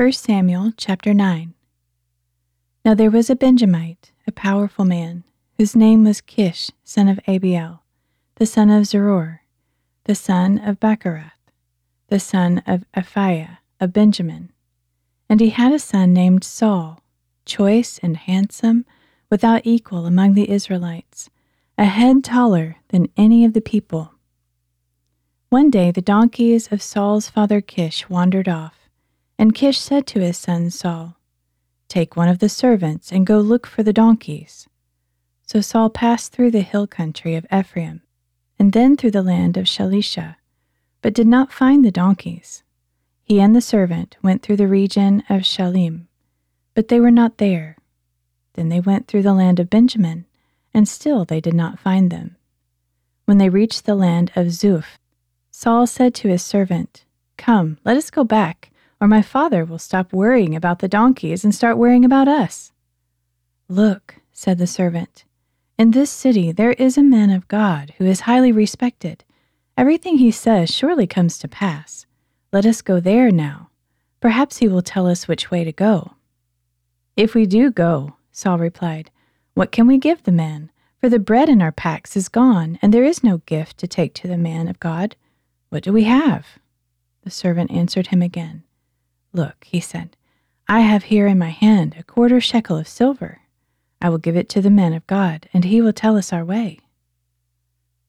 1 Samuel chapter 9 Now there was a Benjamite, a powerful man, whose name was Kish, son of Abiel, the son of Zeror, the son of Bechorath, the son of Aphiah of Benjamin. And he had a son named Saul, choice and handsome, without equal among the Israelites, a head taller than any of the people. One day the donkeys of Saul's father Kish wandered off and Kish said to his son Saul, Take one of the servants and go look for the donkeys. So Saul passed through the hill country of Ephraim, and then through the land of Shalisha, but did not find the donkeys. He and the servant went through the region of Shalim, but they were not there. Then they went through the land of Benjamin, and still they did not find them. When they reached the land of Zuph, Saul said to his servant, Come, let us go back or my father will stop worrying about the donkeys and start worrying about us. Look, said the servant, in this city there is a man of God who is highly respected. Everything he says surely comes to pass. Let us go there now. Perhaps he will tell us which way to go. If we do go, Saul replied, what can we give the man? For the bread in our packs is gone, and there is no gift to take to the man of God. What do we have? The servant answered him again. Look, he said, I have here in my hand a quarter shekel of silver. I will give it to the man of God, and he will tell us our way.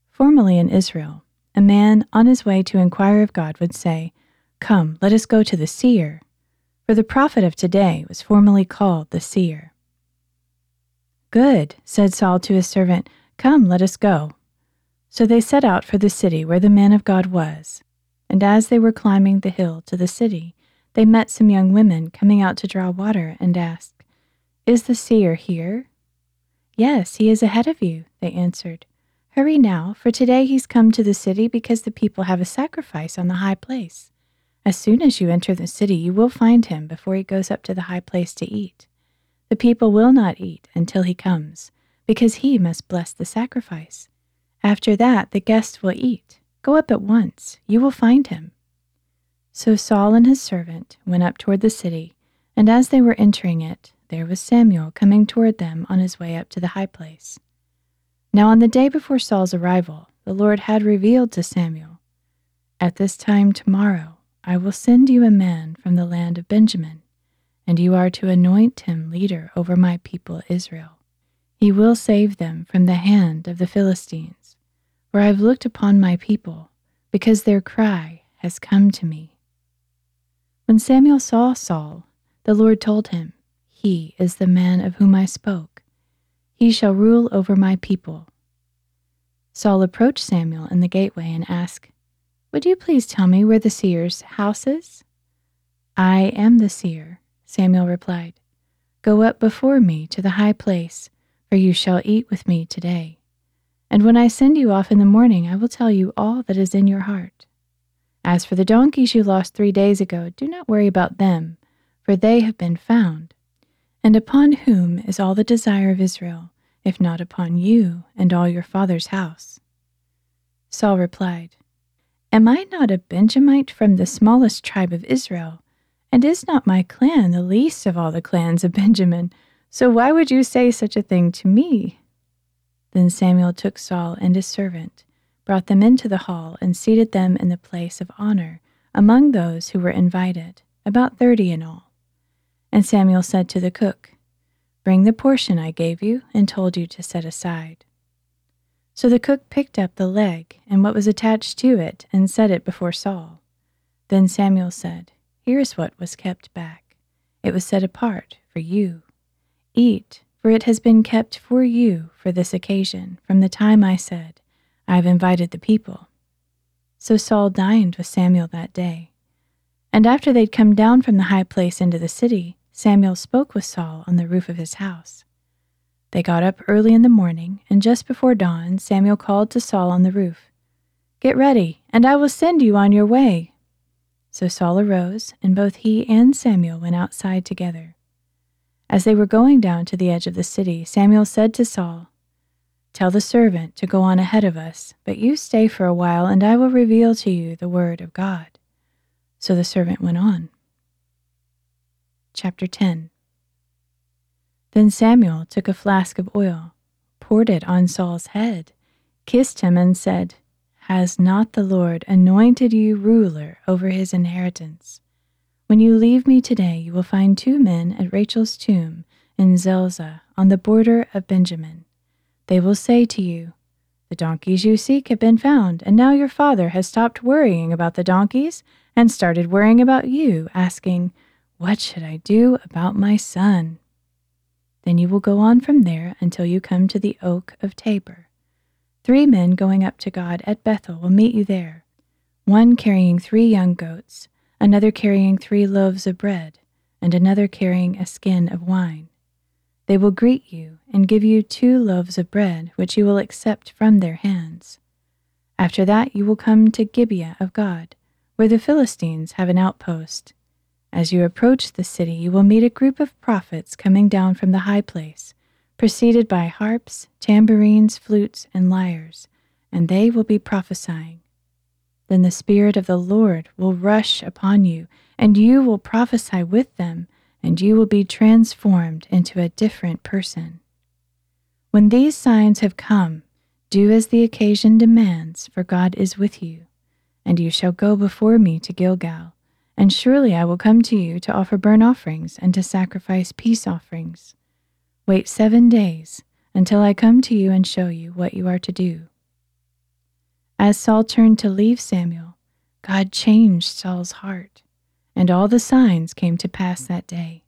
Formerly in Israel, a man on his way to inquire of God would say, Come, let us go to the seer. For the prophet of today was formerly called the seer. Good, said Saul to his servant, Come, let us go. So they set out for the city where the man of God was. And as they were climbing the hill to the city, they met some young women coming out to draw water and asked, Is the seer here? Yes, he is ahead of you, they answered. Hurry now, for today he's come to the city because the people have a sacrifice on the high place. As soon as you enter the city, you will find him before he goes up to the high place to eat. The people will not eat until he comes, because he must bless the sacrifice. After that, the guests will eat. Go up at once. You will find him. So Saul and his servant went up toward the city, and as they were entering it, there was Samuel coming toward them on his way up to the high place. Now on the day before Saul's arrival, the Lord had revealed to Samuel, At this time tomorrow I will send you a man from the land of Benjamin, and you are to anoint him leader over my people Israel. He will save them from the hand of the Philistines, for I have looked upon my people, because their cry has come to me. When Samuel saw Saul, the Lord told him, He is the man of whom I spoke. He shall rule over my people. Saul approached Samuel in the gateway and asked, Would you please tell me where the seer's house is? I am the seer, Samuel replied. Go up before me to the high place, for you shall eat with me today. And when I send you off in the morning, I will tell you all that is in your heart. As for the donkeys you lost three days ago, do not worry about them, for they have been found. And upon whom is all the desire of Israel, if not upon you and all your father's house? Saul replied, Am I not a Benjamite from the smallest tribe of Israel? And is not my clan the least of all the clans of Benjamin? So why would you say such a thing to me? Then Samuel took Saul and his servant brought them into the hall, and seated them in the place of honor among those who were invited, about thirty in all. And Samuel said to the cook, Bring the portion I gave you and told you to set aside. So the cook picked up the leg and what was attached to it and set it before Saul. Then Samuel said, Here is what was kept back. It was set apart for you. Eat, for it has been kept for you for this occasion from the time I said, I've invited the people. So Saul dined with Samuel that day. And after they'd come down from the high place into the city, Samuel spoke with Saul on the roof of his house. They got up early in the morning, and just before dawn, Samuel called to Saul on the roof, Get ready, and I will send you on your way. So Saul arose, and both he and Samuel went outside together. As they were going down to the edge of the city, Samuel said to Saul, Tell the servant to go on ahead of us, but you stay for a while, and I will reveal to you the word of God. So the servant went on. Chapter 10 Then Samuel took a flask of oil, poured it on Saul's head, kissed him, and said, Has not the Lord anointed you ruler over his inheritance? When you leave me today, you will find two men at Rachel's tomb in Zelzah on the border of Benjamin. They will say to you, The donkeys you seek have been found, and now your father has stopped worrying about the donkeys and started worrying about you, asking, what should I do about my son? Then you will go on from there until you come to the oak of Tabor. Three men going up to God at Bethel will meet you there, one carrying three young goats, another carrying three loaves of bread, and another carrying a skin of wine. They will greet you and give you two loaves of bread, which you will accept from their hands. After that, you will come to Gibeah of God, where the Philistines have an outpost. As you approach the city, you will meet a group of prophets coming down from the high place, preceded by harps, tambourines, flutes, and lyres, and they will be prophesying. Then the Spirit of the Lord will rush upon you, and you will prophesy with them, and you will be transformed into a different person. When these signs have come, do as the occasion demands, for God is with you. And you shall go before me to Gilgal and surely I will come to you to offer burnt offerings and to sacrifice peace offerings. Wait seven days until I come to you and show you what you are to do. As Saul turned to leave Samuel, God changed Saul's heart, and all the signs came to pass that day.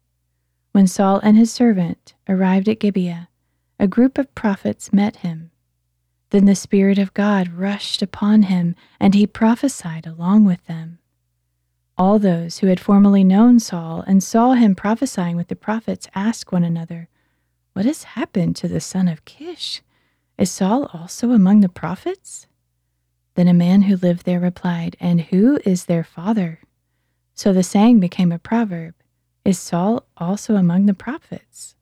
When Saul and his servant arrived at Gibeah, a group of prophets met him. Then the Spirit of God rushed upon him, and he prophesied along with them. All those who had formerly known Saul and saw him prophesying with the prophets asked one another, What has happened to the son of Kish? Is Saul also among the prophets? Then a man who lived there replied, And who is their father? So the saying became a proverb Is Saul also among the prophets?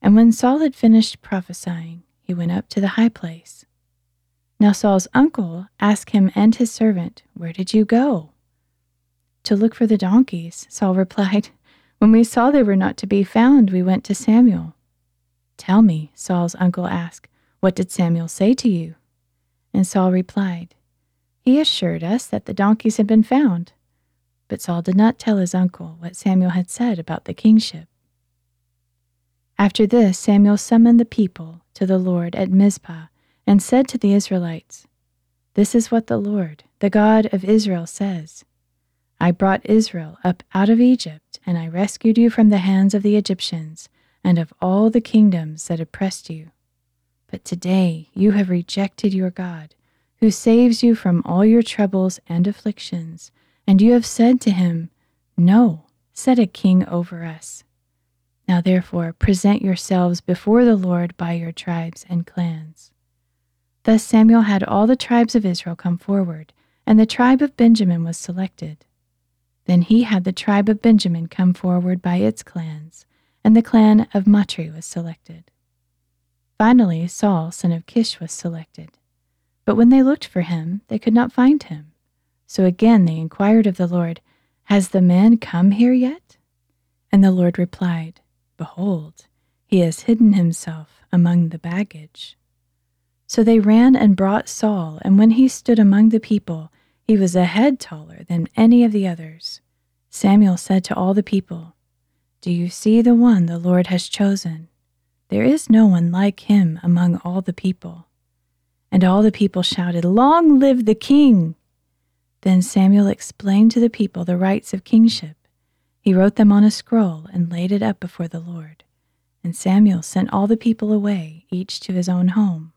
And when Saul had finished prophesying, he went up to the high place. Now Saul's uncle asked him and his servant, Where did you go? To look for the donkeys, Saul replied. When we saw they were not to be found, we went to Samuel. Tell me, Saul's uncle asked, what did Samuel say to you? And Saul replied, He assured us that the donkeys had been found. But Saul did not tell his uncle what Samuel had said about the kingship. After this, Samuel summoned the people to the Lord at Mizpah and said to the Israelites, This is what the Lord, the God of Israel, says. I brought Israel up out of Egypt, and I rescued you from the hands of the Egyptians and of all the kingdoms that oppressed you. But today you have rejected your God, who saves you from all your troubles and afflictions, and you have said to him, No, set a king over us. Now therefore present yourselves before the Lord by your tribes and clans. Thus Samuel had all the tribes of Israel come forward, and the tribe of Benjamin was selected. Then he had the tribe of Benjamin come forward by its clans, and the clan of Matri was selected. Finally, Saul, son of Kish, was selected. But when they looked for him, they could not find him. So again they inquired of the Lord, Has the man come here yet? And the Lord replied, Behold, he has hidden himself among the baggage. So they ran and brought Saul, and when he stood among the people, he was a head taller than any of the others. Samuel said to all the people, Do you see the one the Lord has chosen? There is no one like him among all the people. And all the people shouted, Long live the king! Then Samuel explained to the people the rights of kingship. He wrote them on a scroll and laid it up before the Lord. And Samuel sent all the people away, each to his own home.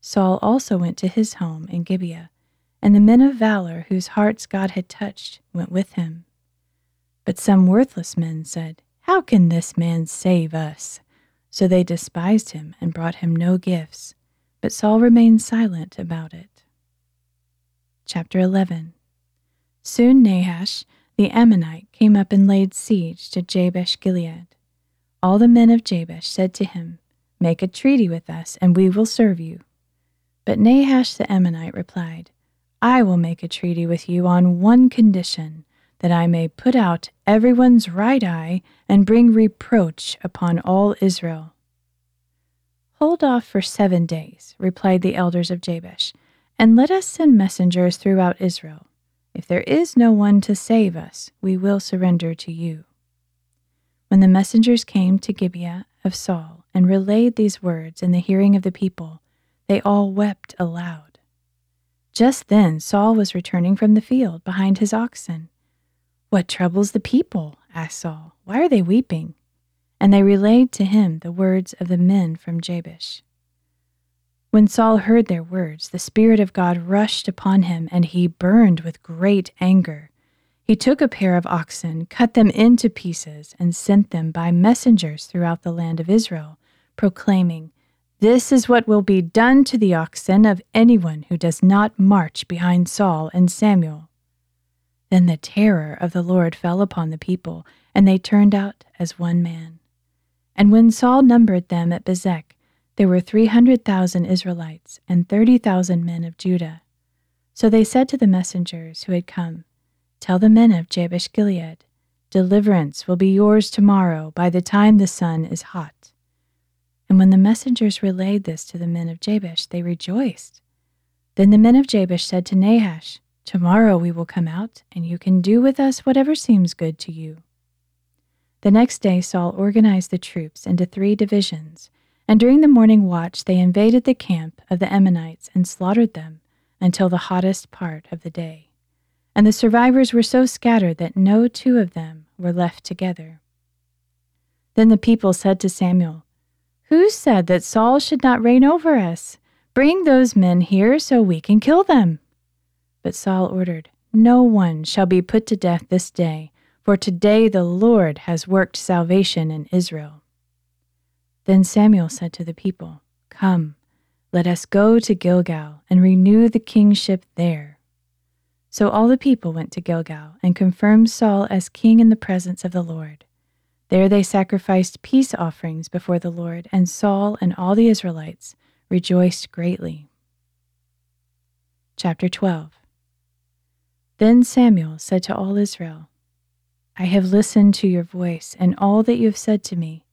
Saul also went to his home in Gibeah and the men of valor whose hearts God had touched went with him. But some worthless men said, How can this man save us? So they despised him and brought him no gifts. But Saul remained silent about it. Chapter 11 Soon Nahash the Ammonite came up and laid siege to Jabesh Gilead. All the men of Jabesh said to him, Make a treaty with us, and we will serve you. But Nahash the Ammonite replied, I will make a treaty with you on one condition that I may put out everyone's right eye and bring reproach upon all Israel. Hold off for seven days, replied the elders of Jabesh, and let us send messengers throughout Israel. If there is no one to save us, we will surrender to you. When the messengers came to Gibeah of Saul and relayed these words in the hearing of the people, they all wept aloud. Just then Saul was returning from the field behind his oxen. What troubles the people? asked Saul. Why are they weeping? And they relayed to him the words of the men from Jabesh. When Saul heard their words, the Spirit of God rushed upon him, and he burned with great anger. He took a pair of oxen, cut them into pieces, and sent them by messengers throughout the land of Israel, proclaiming, This is what will be done to the oxen of anyone who does not march behind Saul and Samuel. Then the terror of the Lord fell upon the people, and they turned out as one man. And when Saul numbered them at Bezek, there were three hundred thousand Israelites and thirty thousand men of Judah. So they said to the messengers who had come, Tell the men of Jabesh Gilead, Deliverance will be yours tomorrow by the time the sun is hot. And when the messengers relayed this to the men of Jabesh, they rejoiced. Then the men of Jabesh said to Nahash, Tomorrow we will come out, and you can do with us whatever seems good to you. The next day, Saul organized the troops into three divisions, and during the morning watch, they invaded the camp of the Ammonites and slaughtered them until the hottest part of the day. And the survivors were so scattered that no two of them were left together. Then the people said to Samuel, Who said that Saul should not reign over us? Bring those men here so we can kill them. But Saul ordered, No one shall be put to death this day for today the Lord has worked salvation in Israel. Then Samuel said to the people, Come, let us go to Gilgal and renew the kingship there. So all the people went to Gilgal and confirmed Saul as king in the presence of the Lord. There they sacrificed peace offerings before the Lord, and Saul and all the Israelites rejoiced greatly. Chapter 12 Then Samuel said to all Israel, I have listened to your voice and all that you have said to me,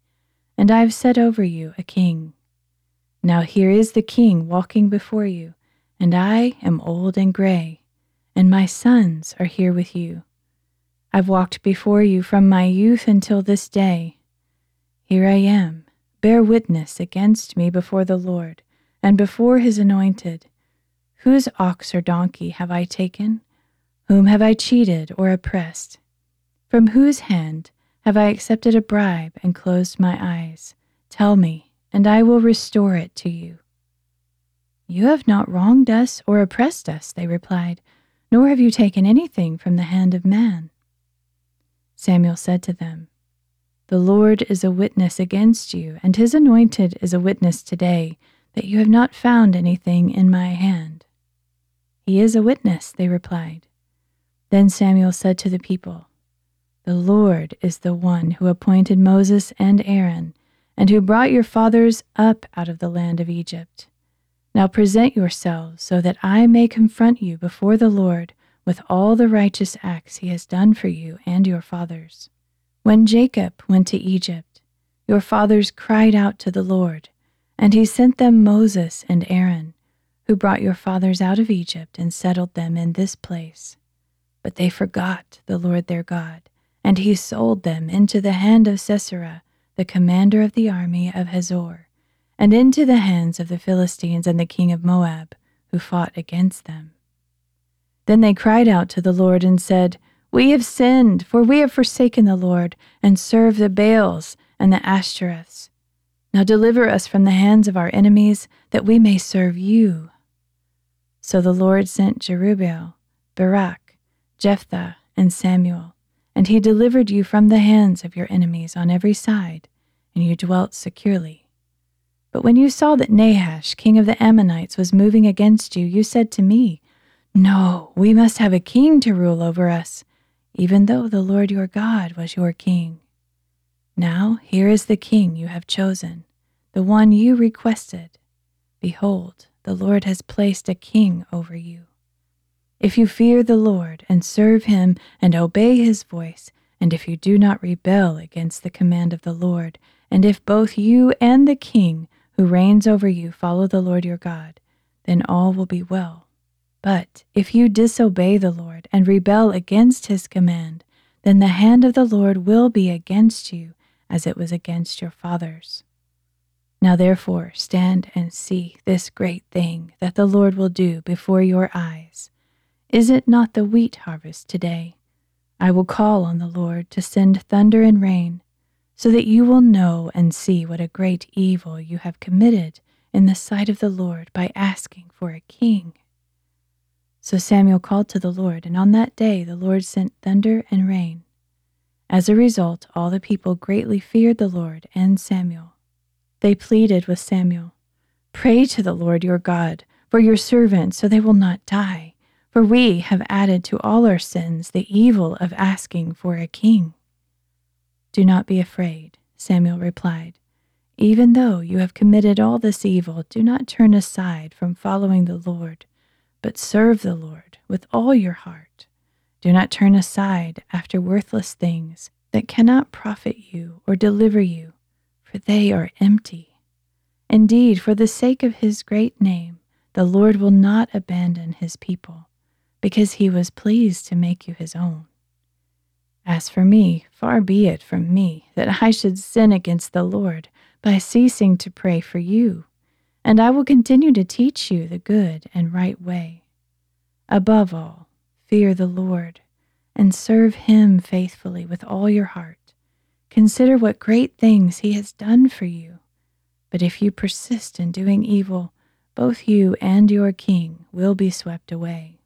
and I have set over you a king. Now here is the king walking before you, and I am old and gray, and my sons are here with you. I've walked before you from my youth until this day. Here I am. Bear witness against me before the Lord and before his anointed. Whose ox or donkey have I taken? Whom have I cheated or oppressed? From whose hand have I accepted a bribe and closed my eyes? Tell me, and I will restore it to you. You have not wronged us or oppressed us, they replied, nor have you taken anything from the hand of man. Samuel said to them, The Lord is a witness against you, and his anointed is a witness today, that you have not found anything in my hand. He is a witness, they replied. Then Samuel said to the people, the Lord is the one who appointed Moses and Aaron, and who brought your fathers up out of the land of Egypt. Now present yourselves so that I may confront you before the Lord with all the righteous acts he has done for you and your fathers. When Jacob went to Egypt, your fathers cried out to the Lord, and he sent them Moses and Aaron, who brought your fathers out of Egypt and settled them in this place. But they forgot the Lord their God and he sold them into the hand of Sisera, the commander of the army of Hazor, and into the hands of the Philistines and the king of Moab, who fought against them. Then they cried out to the Lord and said, We have sinned, for we have forsaken the Lord, and served the Baals and the Ashtoreths. Now deliver us from the hands of our enemies, that we may serve you. So the Lord sent Jerubbaal, Barak, Jephthah, and Samuel and he delivered you from the hands of your enemies on every side, and you dwelt securely. But when you saw that Nahash, king of the Ammonites, was moving against you, you said to me, No, we must have a king to rule over us, even though the Lord your God was your king. Now here is the king you have chosen, the one you requested. Behold, the Lord has placed a king over you. If you fear the Lord and serve him and obey his voice, and if you do not rebel against the command of the Lord, and if both you and the king who reigns over you follow the Lord your God, then all will be well. But if you disobey the Lord and rebel against his command, then the hand of the Lord will be against you as it was against your fathers. Now therefore stand and see this great thing that the Lord will do before your eyes. Is it not the wheat harvest today? I will call on the Lord to send thunder and rain, so that you will know and see what a great evil you have committed in the sight of the Lord by asking for a king. So Samuel called to the Lord, and on that day the Lord sent thunder and rain. As a result, all the people greatly feared the Lord and Samuel. They pleaded with Samuel, Pray to the Lord your God for your servants so they will not die, for we have added to all our sins the evil of asking for a king. Do not be afraid, Samuel replied. Even though you have committed all this evil, do not turn aside from following the Lord, but serve the Lord with all your heart. Do not turn aside after worthless things that cannot profit you or deliver you for they are empty. Indeed, for the sake of his great name, the Lord will not abandon his people, because he was pleased to make you his own. As for me, far be it from me that I should sin against the Lord by ceasing to pray for you, and I will continue to teach you the good and right way. Above all, fear the Lord, and serve him faithfully with all your heart Consider what great things he has done for you. But if you persist in doing evil, both you and your king will be swept away.